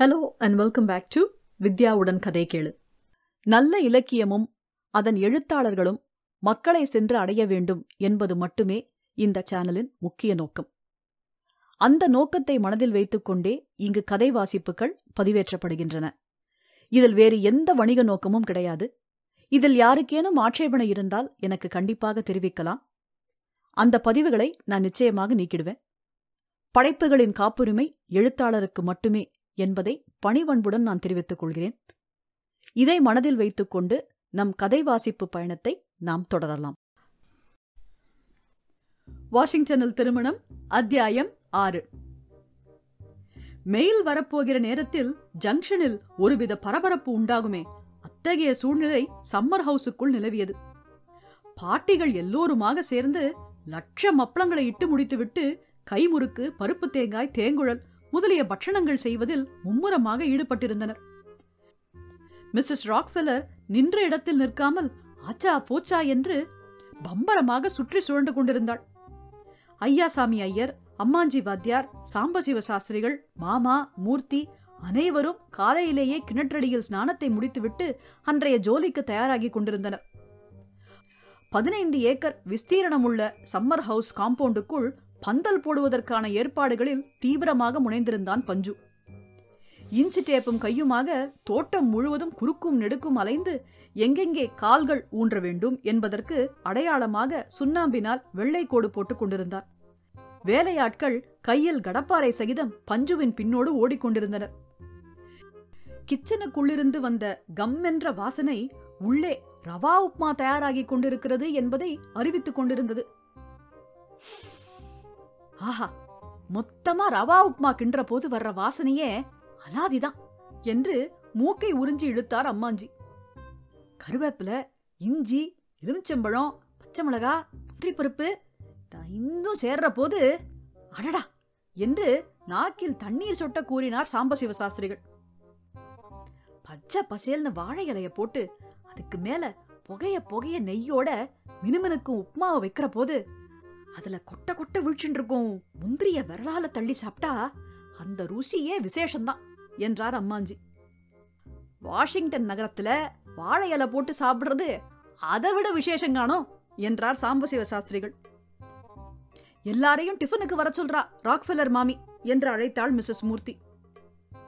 Hello and welcome back to வித்யாவுடன் கதை கேளு. நல்ல இலக்கியமும் அதன் எழுத்தாளர்களும் மக்களை சென்று அடைய வேண்டும் என்பது மட்டுமே இந்த சேனலின் முக்கிய நோக்கம். அந்த நோக்கத்தை மனதில் வைத்துக்கொண்டே இங்கு கதை வாசிப்புகள் பதிவேற்றப்படுகின்றன. இதில் வேறு எந்த வணிக நோக்கமும் கிடையாது. இதில் யாருக்கேனும் ஆட்சேபனை இருந்தால் எனக்கு கண்டிப்பாக தெரிவிக்கலாம். அந்த பதிவுகளை நான் நிச்சயமாக நீக்கிடுவேன். படைப்புகளின் காப்புரிமை எழுத்தாளருக்கு மட்டுமே என்பதை பணிவன்புடன் நான் தெரிவித்துக் கொள்கிறேன். இதை மனதில் வைத்துக்கொண்டு நம் கதை வாசிப்பு பயணத்தை நாம் தொடரலாம். வாஷிங்டனில் திருமணம் அத்தியாயம் ஆறு. மெயில் வரப்போகிற நேரத்தில் ஜங்ஷனில் ஒருவித பரபரப்பு உண்டாகுமே. அத்தகைய சூழ்நிலை சம்மர் ஹவுஸுக்குள் நிலவியது. பாட்டிகள் எல்லோருமாக சேர்ந்து லட்சம் அப்பளங்களை இட்டு முடித்துவிட்டு கைமுறுக்கு பருப்பு தேங்காய் தேங்குழல் முதலிய பட்சணங்கள் செய்வதில் மும்முரமாக ஈடுபட்டிருந்தனர். மிஸ்ஸஸ் ராக்ஃபெல்லர் நின்ற இடத்தில் நிற்காமல் ஆச்சா போச்சா என்று பம்பரமாக சுற்றி சுழண்டு கொண்டிருந்தாள். ஐயாசாமி ஐயர் அம்மாஞ்சி வாத்தியார் சாம்பசிவ சாஸ்திரிகள் மாமா மூர்த்தி அனைவரும் காலையிலேயே கிணற்றடியில் ஸ்நானத்தை முடித்துவிட்டு அன்றைய ஜோலிக்கு தயாராகி கொண்டிருந்தனர். பதினைந்து ஏக்கர் விஸ்தீரணமுள்ள சம்மர் ஹவுஸ் காம்பவுண்டுக்குள் பந்தல் போடுவதற்கான ஏற்பாடுகளில் தீவிரமாக முனைந்திருந்தான் பஞ்சு. இன்ச்சு டேப்பும் கையுமாக தோட்டம் முழுவதும் குறுக்கும் நெடுக்கும் அலைந்து எங்கெங்கே கால்கள் ஊன்ற வேண்டும் என்பதற்கு அடையாளமாக சுண்ணாம்பினால் வெள்ளை கோடு போட்டுக் கொண்டிருந்தான். வேலையாட்கள் கையில் கடப்பாறை சகிதம் பஞ்சுவின் பின்னோடு ஓடிக்கொண்டிருந்தனர். கிச்சனுக்குள்ளிருந்து வந்த கம் என்ற வாசனை உள்ளே ரவா உப்மா தயாராகிக் கொண்டிருக்கிறது என்பதை அறிவித்துக் கொண்டிருந்தது. ஆஹா மொத்தமா ரவா உப்மா கின்ற போது வர்ற வாசனையே அலாதிதான் என்று மூக்கை உறிஞ்சி இழுத்தார் அம்மாஞ்சி. கருவேப்பில இஞ்சி எலுமிச்சம்பழம் பச்சை மிளகா பருப்பு இன்னும் சேர்ற போது அடடா என்று நாக்கில் தண்ணீர் சொட்ட கூறினார் சாம்பசிவ சாஸ்திரிகள். பச்சை பசேல்னு வாழை இலைய போட்டு அதுக்கு மேல புகைய புகைய நெய்யோட மினுமினுக்கும் உப்மாவை வைக்கிற போது அதுல கொட்ட கொட்ட விழிச்சுட்டு இருக்கும் முந்திரிய விரலால தள்ளி சாப்பிட்டா அந்த ருசியே விசேஷம்தான்? என்றார் அம்மாஞ்சி. வாஷிங்டன் நகரத்துல வாழை இலை போட்டு சாப்பிடுறது அதை விட விசேஷம் என்றார் சாம்பசிவ சாஸ்திரிகள். எல்லாரையும் டிஃபனுக்கு வர சொல்றா ராக்ஃபெல்லர் மாமி என்று அழைத்தாள் மிஸ்ஸஸ் மூர்த்தி.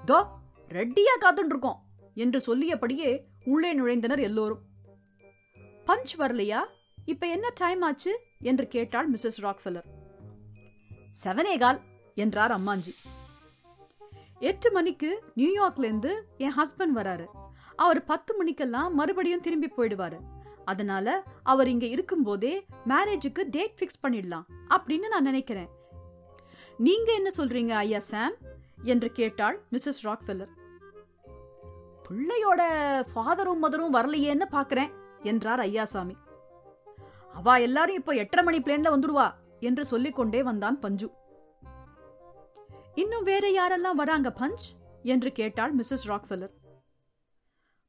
தோ ரெட்டியா காத்துட்டு இருக்கோம் என்று சொல்லியபடியே உள்ளே நுழைந்தனர் எல்லோரும். பஞ்ச் வரலையா? இப்ப என்ன டைம் ஆச்சு? என்று கேட்டாள் மிஸ்ஸஸ் ராக்ஃபெல்லர் செவனேகால் என்றார் அம்மாஞ்சி. எட்டு மணிக்கு நியூயார்க்லேருந்து என் ஹஸ்பண்ட் வராரு. அவர் பத்து மணிக்கெல்லாம் மறுபடியும் திரும்பி போயிடுவாரு. அதனால அவர் இங்க இருக்கும்போதே மேரேஜுக்கு டேட் ஃபிக்ஸ் பண்ணிடலாம் அப்படின்னு நான் நினைக்கிறேன். நீங்க என்ன சொல்றீங்க ஐயா சாம் என்று கேட்டாள் மிஸ்ஸஸ் ராக்ஃபெல்லர் பிள்ளையோட ஃபாதரும் மதரும் வரலையேன்னு பாக்குறேன் என்றார் ஐயாசாமி அவா எல்லாரும் இப்ப எட்டரை மணி பிளேன்ல வந்துடுவா என்று சொல்லிக்கொண்டே வந்தான் பஞ்சு. இன்னும் வேற யாரெல்லாம் வராங்க பஞ்ச்? என்று கேட்டாள் மிஸ்ஸஸ் ராக்ஃபெல்லர்.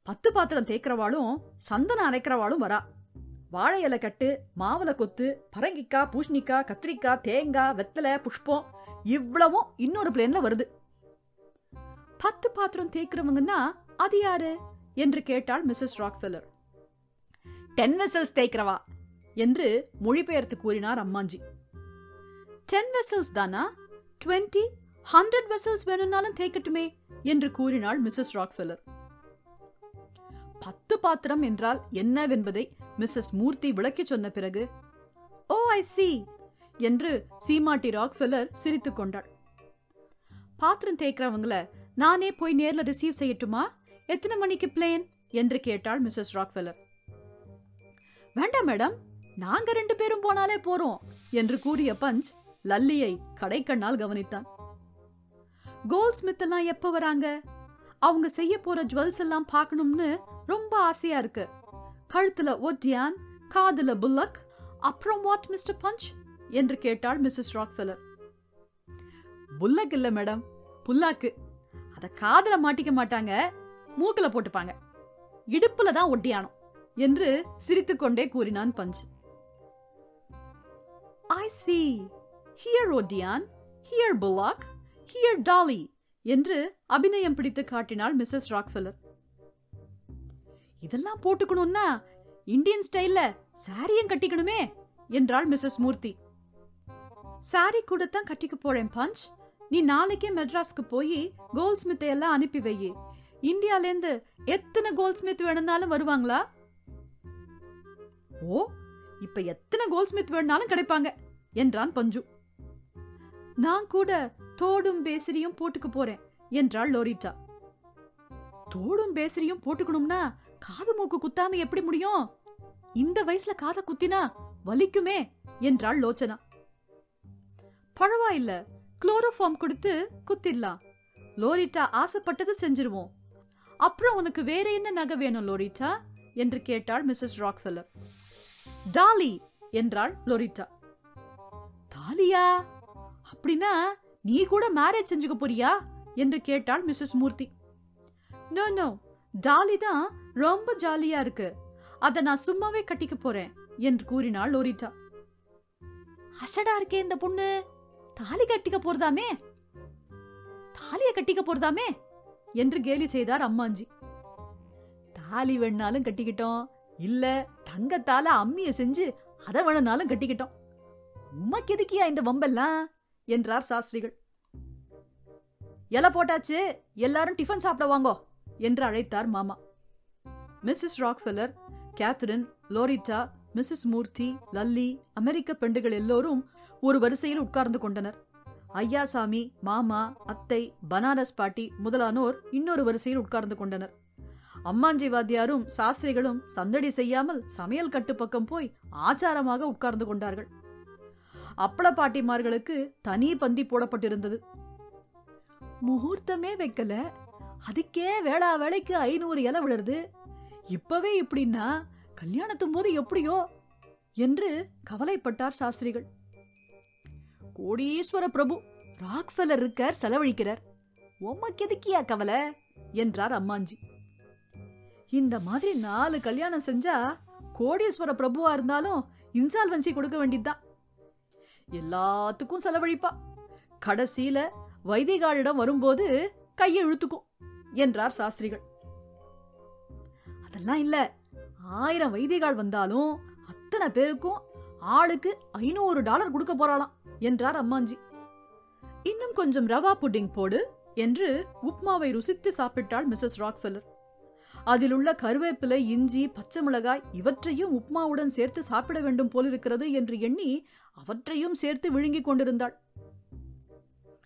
பத்து பாத்திரம் தேய்க்கிறவாளும் சந்தனம் அரைக்கிறவாளும் வரா. வாழை இலை கட்டு மாவள கொத்து பரங்கிக்காய் பூஷணிக்காய் கத்திரிக்காய் தேங்காய் வெத்தலை புஷ்பம் இவ்வளவும் இன்னொரு பிளேன்ல வருது. பத்து பாத்திரம் தேய்க்கிறவங்கன்னா அது யாரு? என்று கேட்டாள் மிஸ்ஸஸ் ராக்ஃபெல்லர். டென் வெசல்ஸ் தேய்க்கிறவா? என்று மொழிபெயர்த்து கூறினார் அம்மாஞ்சி. டென் வெசல்ஸ் தானா? டுவெண்ட்டி ஹண்ட்ரட் வெசல்ஸ் வேணும்னாலும் தேய்க்கட்டுமே என்று கூறினாள் மிஸ்ஸஸ் ராக்ஃபெல்லர் பத்து பாத்திரம் என்றால் என்னவென்பதை மிஸ்ஸஸ் மூர்த்தி விளக்கி சொன்ன பிறகு ஓ ஐ சி என்று சீமாட்டி ராக்ஃபெல்லர் சிரித்துக் கொண்டாள். பாத்திரம் தேய்க்கிறவங்கள நானே போய் நேர்ல ரிசீவ் செய்யட்டுமா? எத்தனை மணிக்கு பிளேன் என்று கேட்டாள் மிஸ்ஸஸ் ராக்ஃபெல்லர் வேண்டாம் மேடம் நாங்க ரெண்டு பேரும் போனாலே போறோம் என்று கூறிய பஞ்ச் லல்லியை கடைக்கண்ணால் கவனித்தான். கோல் ஸ்மித் எல்லாம் எப்ப வராங்க? அவங்க செய்ய போற ஜுவல்ஸ் எல்லாம் பார்க்கணும்னு ரொம்ப ஆசையா இருக்கு. கழுத்துல ஒட்டியான் காதுல புல்லக் அப்புறம் வாட் மிஸ்டர் பஞ்ச்? என்று கேட்டாள் மிஸ்ஸஸ் ராக்ஃபெல்லர் புல்லக் இல்ல மேடம் புல்லாக்கு. அத காதுல மாட்டிக்க மாட்டாங்க. மூக்குல போட்டுப்பாங்க. இடுப்புல தான் ஒட்டியானம் என்று சிரித்துக்கொண்டே கூறினான் பஞ்ச். ஐ சி ஹியர் ஒட்டியான் ஹியர் புலாக் ஹியர் டாலி என்று அபிநயம் பிடித்து காட்டினாள் மிஸ்ஸஸ் ராக்ஃபெல்லர் இதெல்லாம் போட்டுக்கணும்னா இந்தியன் ஸ்டைல்ல சாரியும் கட்டிக்கணுமே என்றாள் மிஸ்ஸஸ் மூர்த்தி சாரி கூட தான் கட்டிக்க போறேன் பஞ்ச் நீ நாளைக்கே மெட்ராஸ்க்கு போய் கோல்ட் ஸ்மித்தை எல்லாம் அனுப்பி வையி. இந்தியாலேருந்து எத்தனை கோல்ட் ஸ்மித் வேணும்னாலும் வருவாங்களா? ஓ இப்ப எத்தனை கோல்ட் ஸ்மித் வேணும்னாலும் கிடைப்பாங்க. என்றான் பஞ்சு. நான் கூட தோடும் பேசரியும் போட்டுக்க போறேன் என்றாள் லோரிட்டா. தோடும் பேசரியும் போட்டுக்கணும்னா காது மூக்கு குத்தாம எப்படி முடியும்? இந்த வயசுல காதை குத்தினா வலிக்குமே என்றாள் லோச்சனா. பரவாயில்ல குளோரோஃபார்ம் கொடுத்து குத்திடலாம். லோரிட்டா ஆசைப்பட்டது செஞ்சிருவோம். அப்புறம் உனக்கு வேற என்ன நகை வேணும் லோரிட்டா? என்று கேட்டாள் மிஸ்ஸஸ் ராக்ஃபெல்லர். டாலி என்றாள் லோரிட்டா. தாலியா? அப்படின்னா நீ கூட மேரேஜ் செஞ்சுக்க போறியா? என்று கேட்டாள் மிஸ்ஸஸ் மூர்த்தி. நோ நோ டாலி தான் ரொம்ப ஜாலியா இருக்கு. அத நான் சும்மாவே கட்டிக்க போறேன் என்று கூறினாள் லோரிட்டா. அசடா இருக்கே இந்த பொண்ணு. தாலி கட்டிக்க போறதாமே? தாலிய கட்டிக்க போறதாமே? என்று கேலி செய்தார் அம்மாஞ்சி. தாலி வேணாலும் கட்டிக்கிட்டோம். இல்ல தங்கத்தால அம்மிய செஞ்சு அதை வேணும்னாலும் கட்டிக்கிட்டோம். உமக்கு எதுக்கியா இந்த வம்பெல்லாம்? என்றார் சாஸ்திரிகள். எலை போட்டாச்சு எல்லாரும் டிஃபன் சாப்பிட வாங்கோ என்று அழைத்தார் மாமா. Mrs Rockefeller Catherine Loretta Mrs Murthy Lalli அமெரிக்க பெண்டுகள் எல்லோரும் ஒரு வரிசையில் உட்கார்ந்து கொண்டனர். ஐயாசாமி மாமா அத்தை பனாரஸ் பாட்டி முதலானோர் இன்னொரு வரிசையில் உட்கார்ந்து கொண்டனர். அம்மாஞ்சி வாத்தியாரும் சாஸ்திரிகளும் சந்தடி செய்யாமல் சமையல் கட்டு பக்கம் போய் ஆச்சாரமாக உட்கார்ந்து கொண்டார்கள். அப்பள பாட்டிமார்களுக்கு தனி பந்தி போடப்பட்டிருந்தது. முகூர்த்தமே வைக்கல. அதுக்கே வேளா வேலைக்கு ஐநூறு இலை விழுறது. இப்பவே இப்படின்னா கல்யாணத்தும் போது எப்படியோ என்று கவலைப்பட்டார் சாஸ்திரிகள். கோடீஸ்வர பிரபு ராக்ஃபெல்லர் இருக்கார் செலவழிக்கிறார். உமக்கு எதுக்கியா கவலை? என்றார் அம்மாஞ்சி. இந்த மாதிரி நாலு கல்யாணம் செஞ்சா கோடீஸ்வர பிரபுவா இருந்தாலும் இன்சால்வன்சி கொடுக்க வேண்டியதுதான். எல்லாத்துக்கும் செலவழிப்பா. கடைசியில வைதிகாலிடம் வரும்போது கையை இழுத்துக்கும் என்றார் சாஸ்திரிகள். அதெல்லாம் இல்ல. ஆயிரம் வைதிகால் வந்தாலும் அத்தனை பேருக்கும் ஆளுக்கு ஐநூறு டாலர் கொடுக்க போறாளாம் என்றார் அம்மாஞ்சி. இன்னும் கொஞ்சம் ரவா புட்டிங் போடு என்று உப்மாவை ருசித்து சாப்பிட்டாள் மிஸ்ஸஸ் ராக்ஃபெல்லர். அதில் உள்ள கருவேப்பிலை இஞ்சி பச்சை மிளகாய் இவற்றையும் உப்மாவுடன் சேர்த்து சாப்பிட வேண்டும் போலிருக்கிறது என்று எண்ணி அவற்றையும் சேர்த்து விழுங்கிக் கொண்டிருந்தாள்.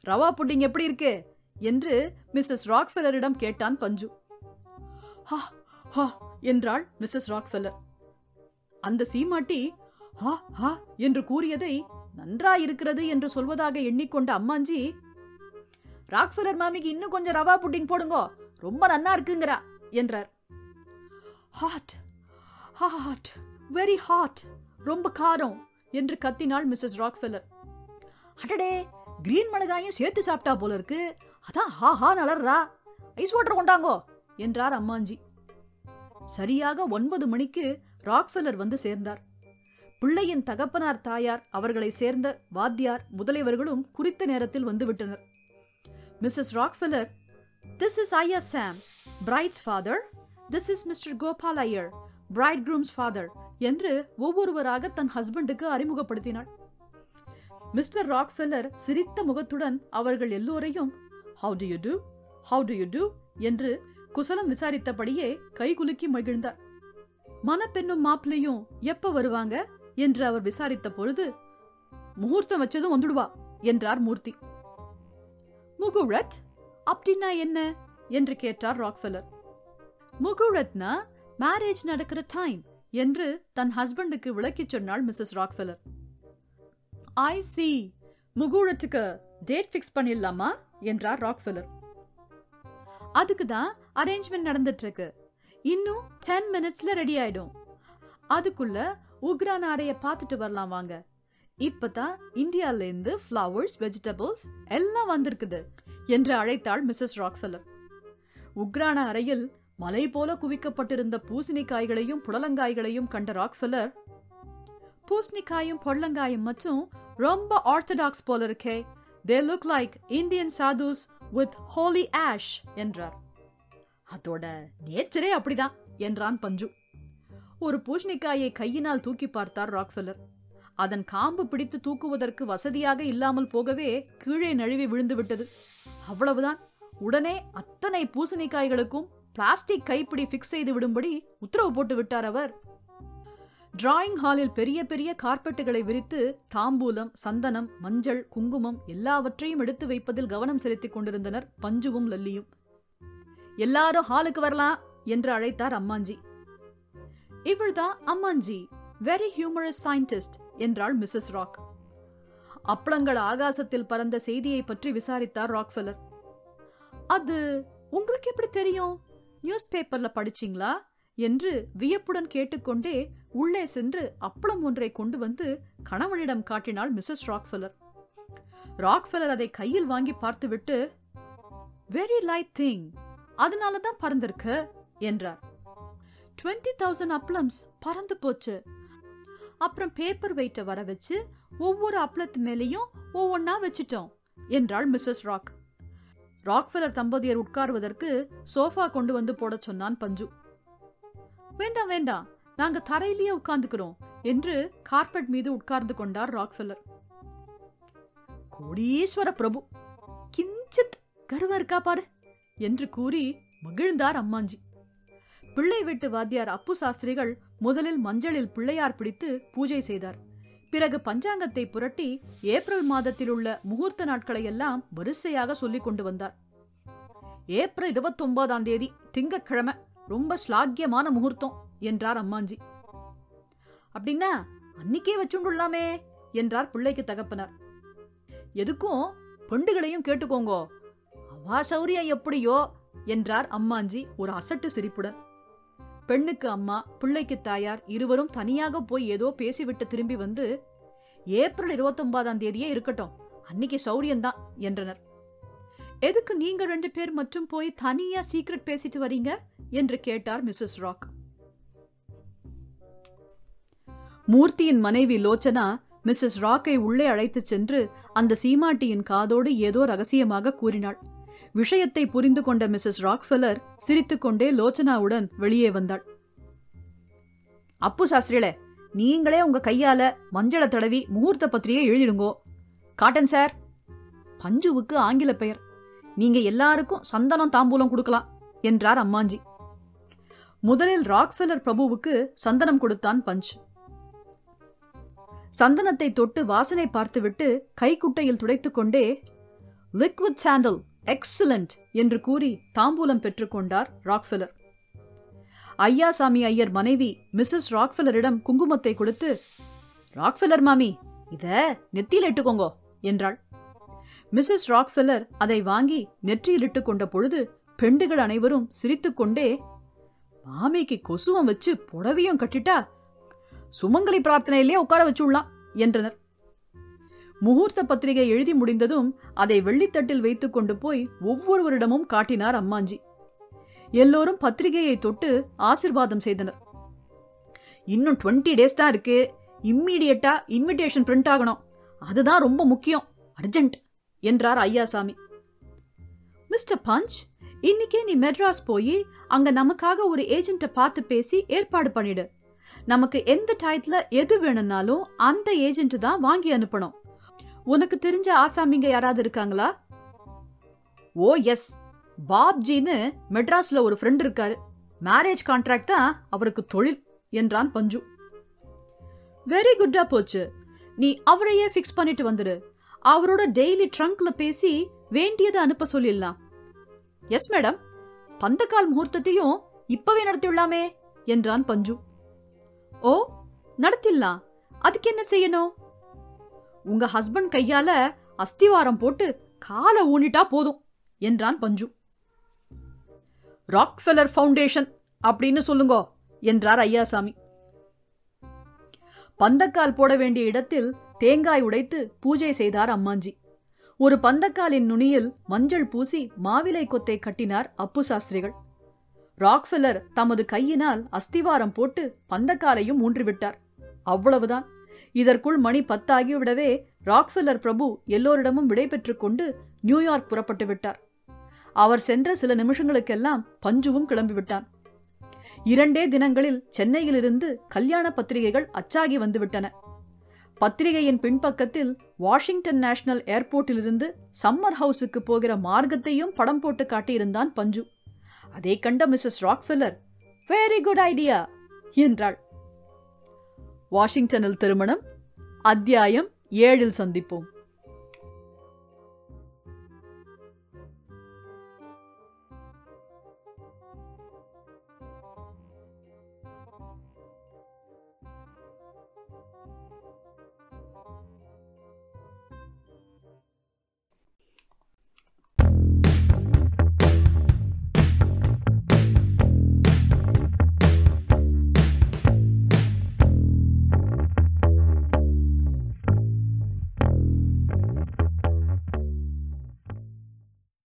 ரவா புட்டிங் எப்படி இருக்கு? என்று மிஸ்ஸஸ் ராக்ஃபெல்லரிடம் கேட்டான் பஞ்சு. ஹா ஹா என்றாள் மிஸ்ஸஸ் ராக்ஃபெல்லர். அந்த சீமாட்டி ஹா ஹா என்று கூறியதை நன்றாயிருக்கிறது என்று சொல்வதாக எண்ணிக்கொண்ட அம்மாஞ்சி ராக்ஃபெல்லர் மாமிக்கு இன்னும் கொஞ்சம் ரவா புட்டிங் போடுங்கோ ரொம்ப நன்னா இருக்குங்கிறா என்றார். ஹாட் ஹாட் வெரி ஹாட் ரொம்ப காரம் என்று கத்தினாள் மிஸ்ஸஸ் ராக்ஃபெல்லர். அடடே கிரீன் மிளகாயும் சேர்த்து சாப்பிட்டா போல இருக்கு அதான் ஹா ஹா நலர்றா ஐஸ் வாட்டர் கொண்டாங்கோ என்றார் அம்மாஞ்சி. சரியாக ஒன்பது மணிக்கு ராக்ஃபெல்லர் வந்து சேர்ந்தார். பிள்ளையின் தகப்பனார் தாயார் அவர்களை சேர்ந்த வாத்தியார் முதலியவர்களும் குறித்த நேரத்தில் வந்துவிட்டனர் Mrs Rockefeller this is Ayyasamy bride's father this is Mr Gopal Iyer bridegroom's father என்று ஒவ்வொருவராக தன் ஹஸ்பண்டுக்கு அறிமுகப்படுத்தினாள். மிஸ்டர் ராக்ஃபெல்லர் சிரித்த முகத்துடன் அவர்கள் எல்லோரையும் how do you do how do you do என்று குசலம் விசாரித்தபடியே கைகுலுக்கி மகிழ்ந்தார். மணப்பெண்ணும் மாப்பிள்ளையும் எப்ப வருவாங்க? என்று அவர் விசாரித்த பொழுது முகூர்த்தம் வச்சதும் வந்துடுவா என்றார் மூர்த்தி. முகுழத் அப்படின்னா என்ன? என்று கேட்டார் ராக்ஃபெல்லர் முகுழத்னா மேரேஜ் நடக்கிற டைம் என்று தன் ஹஸ்பண்டுக்கு விளக்கிச் சொன்னாள் மிஸ்ஸஸ் ராக்ஃபெல்லர். ஐ சி முகூழத்துக்கு டேட் ஃபிக்ஸ் பண்ணிடலாமா? என்றார் ராக்ஃபெல்லர். அதுக்கு தான் அரேஞ்ச்மெண்ட் நடந்துட்டு இருக்கு இன்னும் டென் மினிட்ஸ்ல ரெடி ஆயிடும். அதுக்குள்ள உக்ரான் அறைய பார்த்துட்டு வரலாம் வாங்க. இப்பதான் இந்தியால இருந்து ஃப்ளவர்ஸ் வெஜிடபிள்ஸ் எல்லாம் வந்திருக்குது என்று அழைத்தாள் மிஸ்ஸஸ் ராக்ஃபெல்லர். உக்ரான அறையில் மலை போல குவிக்கப்பட்டிருந்த பூசணிக்காய்களையும் புடலங்காய்களையும் கண்ட ராக்ஃபெல்லர் பூசணிக்காயும் பொடலங்காயும் மட்டும் ரொம்ப ஆர்த்தடாக்ஸ் போல இருக்கே they look like Indian sadhus with holy ash என்றார். அதோட நேச்சரே அப்படிதான் என்றான் பஞ்சு. ஒரு பூஷணிக்காயை கையினால் தூக்கி பார்த்தார் ராக்ஃபெல்லர். அதன் காம்பு பிடித்து தூக்குவதற்கு வசதியாக இல்லாமல் போகவே கீழே நழுவி விழுந்து விட்டது. அவ்வளவுதான். உடனே அத்தனை பூசணிக்காய்களுக்கும் பிளாஸ்டிக் கைப்பிடி ஃபிக்ஸ் செய்து விடும்படி உத்தரவு போட்டு விட்டார் அவர். டிராயிங் ஹாலில் பெரிய பெரிய கார்பெட்டுகளை விரித்து தாம்பூலம் சந்தனம் மஞ்சள் குங்குமம் எல்லாவற்றையும் எடுத்து வைப்பதில் கவனம் செலுத்திக் கொண்டிருந்தனர் பஞ்சுவும் லல்லியும். எல்லாரும் ஹாலுக்கு வரலாம் என்று அழைத்தார் அம்மாஞ்சி. இவள்தான் அம்மாஞ்சி வெரி ஹியூமரஸ் சயின்டிஸ்ட் என்றாள் மிஸ்ஸஸ் ராக் அப்பளங்கள் ஆகாசத்தில் பறந்த செய்தியை பற்றி விசாரித்தார் ராக்ஃபெல்லர் அது உங்களுக்கு எப்படி தெரியும்? நியூஸ் பேப்பர்ல படிச்சீங்களா? என்று வியப்புடன் கேட்டுக்கொண்டே உள்ளே சென்று அப்பளம் ஒன்றை கொண்டு வந்து கணவனிடம் காட்டினாள் மிஸ்ஸஸ் ராக்ஃபெல்லர். ராக்ஃபெல்லர் அதை கையில் வாங்கி பார்த்துவிட்டு வெரி லைட் திங் அதனால தான் பறந்திருக்க? என்றார். டுவெண்ட்டி தௌசண்ட் அப்ளம்ஸ் பறந்து போச்சு. அப்புறம் பேப்பர் வெயிட்ட வர வச்சு ஒவ்வொரு அப்பளத்து மேலேயும் ஒவ்வொன்னா வச்சுட்டோம் என்றாள் மிஸ்ஸஸ் ராக். ராக்ஃபெலர் தம்பதியர் உட்காருவதற்கு சோஃபா கொண்டு வந்து போடச் சொன்னான் பஞ்சு. வேண்டாம் வேண்டாம் நாங்க தரையிலேயே உட்கார்ந்துக்கிறோம் என்று கார்பெட் மீது உட்கார்ந்து கொண்டார் ராக்ஃபெல்லர் கோடீஸ்வர பிரபு கிஞ்சித் கர்வம் இருக்கா பாரு என்று கூறி மகிழ்ந்தார் அம்மாஞ்சி. பிள்ளை வீட்டு வாத்தியார் அப்பு சாஸ்திரிகள் முதலில் மஞ்சளில் பிள்ளையார் பிடித்து பூஜை செய்தார். பிறகு பஞ்சாங்கத்தை புரட்டி ஏப்ரல் மாதத்தில் உள்ள முகூர்த்த நாட்களை எல்லாம் வரிசையாக சொல்லிக் கொண்டு வந்தார். ஏப்ரல் இருபத்தொன்பதாம் தேதி திங்கட்கிழமை ரொம்ப ஸ்லாக்கியமான முகூர்த்தம் என்றார் அம்மாஞ்சி. அப்படின்னா அன்னிக்கே வச்சுண்டுள்ளாமே என்றார் பிள்ளைக்கு தகப்பனார். எதுக்கும் பெண்டுகளையும் கேட்டுக்கோங்கோ. அவா சௌரியம் எப்படியோ என்றார் அம்மாஞ்சி ஒரு அசட்டு சிரிப்புடன். பெண்ணுக்கு அம்மா பிள்ளைக்கு தாயார் இருவரும் தனியாக போய் ஏதோ பேசிவிட்டு திரும்பி வந்து ஏப்ரல் இருபத்தொன்பதாம் தேதியே இருக்கட்டும் அன்னைக்கு சௌரியம்தான் என்றனர். எதுக்கு நீங்க ரெண்டு பேர் மட்டும் போய் தனியா சீக்ரெட் பேசிட்டு வரீங்க? என்று கேட்டார் மிஸ்ஸஸ் ராக். மூர்த்தியின் மனைவி லோச்சனா மிஸ்ஸஸ் ராக்கை உள்ளே அழைத்துச் சென்று அந்த சீமாட்டியின் காதோடு ஏதோ ரகசியமாக கூறினாள். விஷயத்தை புரிந்து கொண்ட மிஸ்ஸஸ் ராக்ஃபெல்லர் சிரித்துக்கொண்டே லோச்சனாவுடன் வெளியே வந்தாள். அப்பு சாஸ்திரிகளே நீங்களே உங்க கையால மஞ்சளை தடவி முகூர்த்த பத்திரிகை எழுதிடுங்கோ. Cotton sir. பஞ்சுவுக்கு ஆங்கில பெயர். நீங்க எல்லாருக்கும் சந்தனம் தாம்பூலம் கொடுக்கலாம் என்றார் அம்மாஞ்சி. முதலில் ராக்ஃபெல்லர் பிரபுவுக்கு சந்தனம் கொடுத்தான் பஞ்ச். சந்தனத்தை தொட்டு வாசனை பார்த்துவிட்டு கைக்குட்டையில் துடைத்துக்கொண்டே லிக்விட் சாண்டல் எக்ஸலண்ட் என்று கூறி தாம்பூலம் பெற்றுக்கொண்டார் ராக்ஃபெல்லர் ஐயாசாமி ஐயர் மனைவி மிஸ்ஸஸ் ராக்ஃபெல்லரிடம் குங்குமத்தை கொடுத்து ராக்ஃபெல்லர் மாமி இத நெத்தியில் இட்டுக்கோங்கோ என்றாள். மிஸ்ஸஸ் ராக்ஃபெல்லர் அதை வாங்கி நெற்றியில் இட்டுக்கொண்ட பொழுது பெண்டுகள் அனைவரும் சிரித்துக்கொண்டே மாமிக்கு கொசுவம் வச்சு புடவையும் கட்டிட்டா சுமங்கலி பிரார்த்தனையிலே உட்கார வச்சுடலாம் என்றனர். முகூர்த்த பத்திரிகை எழுதி முடிந்ததும் அதை வெள்ளித்தட்டில் வைத்துக் கொண்டு போய் ஒவ்வொருவரிடமும் காட்டினார் அம்மாஞ்சி. எல்லோரும் பத்திரிகையை தொட்டு ஆசிர்வாதம் செய்தனர். இன்னும் டுவெண்ட்டி டேஸ் தான் இருக்கு. இம்மீடியட்டா இன்விடேஷன் பிரிண்ட் ஆகணும். அதுதான் ரொம்ப முக்கியம். அர்ஜென்ட் என்றார் ஐயாசாமி. மிஸ்டர் பஞ்ச் இன்னைக்கே நீ மெட்ராஸ் போய் அங்க நமக்காக ஒரு ஏஜென்ட்டை பார்த்து பேசி ஏற்பாடு பண்ணிடு. நமக்கு எந்த டயத்துல எது வேணும்னாலும் அந்த ஏஜென்ட் தான் வாங்கி அனுப்பணும். உனக்கு தெரிஞ்ச ஆசாமிங்க யாராவது இருக்காங்களா? ஓ எஸ் பாப்ஜின்னு மெட்ராஸ்ல ஒரு ஃப்ரெண்ட் இருக்காரு. மேரேஜ் கான்ட்ராக்ட் தான் அவருக்கு தொழில் என்றான் பஞ்சு. வெரி குட்டா போச்சு. நீ அவரையே ஃபிக்ஸ் பண்ணிட்டு வந்துடு அவரோட டெய்லி ட்ரங்க்ல பேசி வேண்டியதை அனுப்ப சொல்லிடலாம். எஸ் மேடம் பந்தக்கால் முகூர்த்தத்தையும் இப்பவே நடத்திவிடலாமே என்றான் பஞ்சு. ஓ நடத்திடலாம். அதுக்கு என்ன செய்யணும்? உங்க ஹஸ்பண்ட் கையால அஸ்திவாரம் போட்டு காலை ஊனிட்டா போதும் என்றான் பஞ்சு. ராக்ஃபெல்லர் ஃபவுண்டேஷன் அப்படின்னு சொல்லுங்கோ என்றார் ஐயாசாமி. பந்தக்கால் போட வேண்டிய இடத்தில் தேங்காய் உடைத்து பூஜை செய்தார் அம்மாஞ்சி. ஒரு பந்தக்காலின் நுனியில் மஞ்சள் பூசி மாவிலை கொத்தை கட்டினார் அப்பு சாஸ்திரிகள். ராக்ஃபெல்லர் தமது கையினால் அஸ்திவாரம் போட்டு பந்தக்காலையும் ஊன்றிவிட்டார். அவ்வளவுதான். இதற்குள் மணி பத்தாகிவிடவே ராக்ஃபெல்லர் பிரபு எல்லோரிடமும் விடைபெற்றுக் கொண்டு நியூயார்க் புறப்பட்டு விட்டார். அவர் சென்ற சில நிமிஷங்களுக்கெல்லாம் பஞ்சுவும் கிளம்பிவிட்டான். இரண்டே தினங்களில் சென்னையிலிருந்து கல்யாண பத்திரிகைகள் அச்சாகி வந்துவிட்டன. பத்திரிகையின் பின்பக்கத்தில் வாஷிங்டன் நேஷனல் ஏர்போர்ட்டிலிருந்து சம்மர் ஹவுஸுக்கு போகிற மார்க்கத்தையும் படம் போட்டு காட்டியிருந்தான் பஞ்சு. அதை கண்ட Mrs Rockefeller very good idea என்றாள். வாஷிங்டனில் திருமணம் அத்தியாயம் ஏழில் சந்திப்போம்.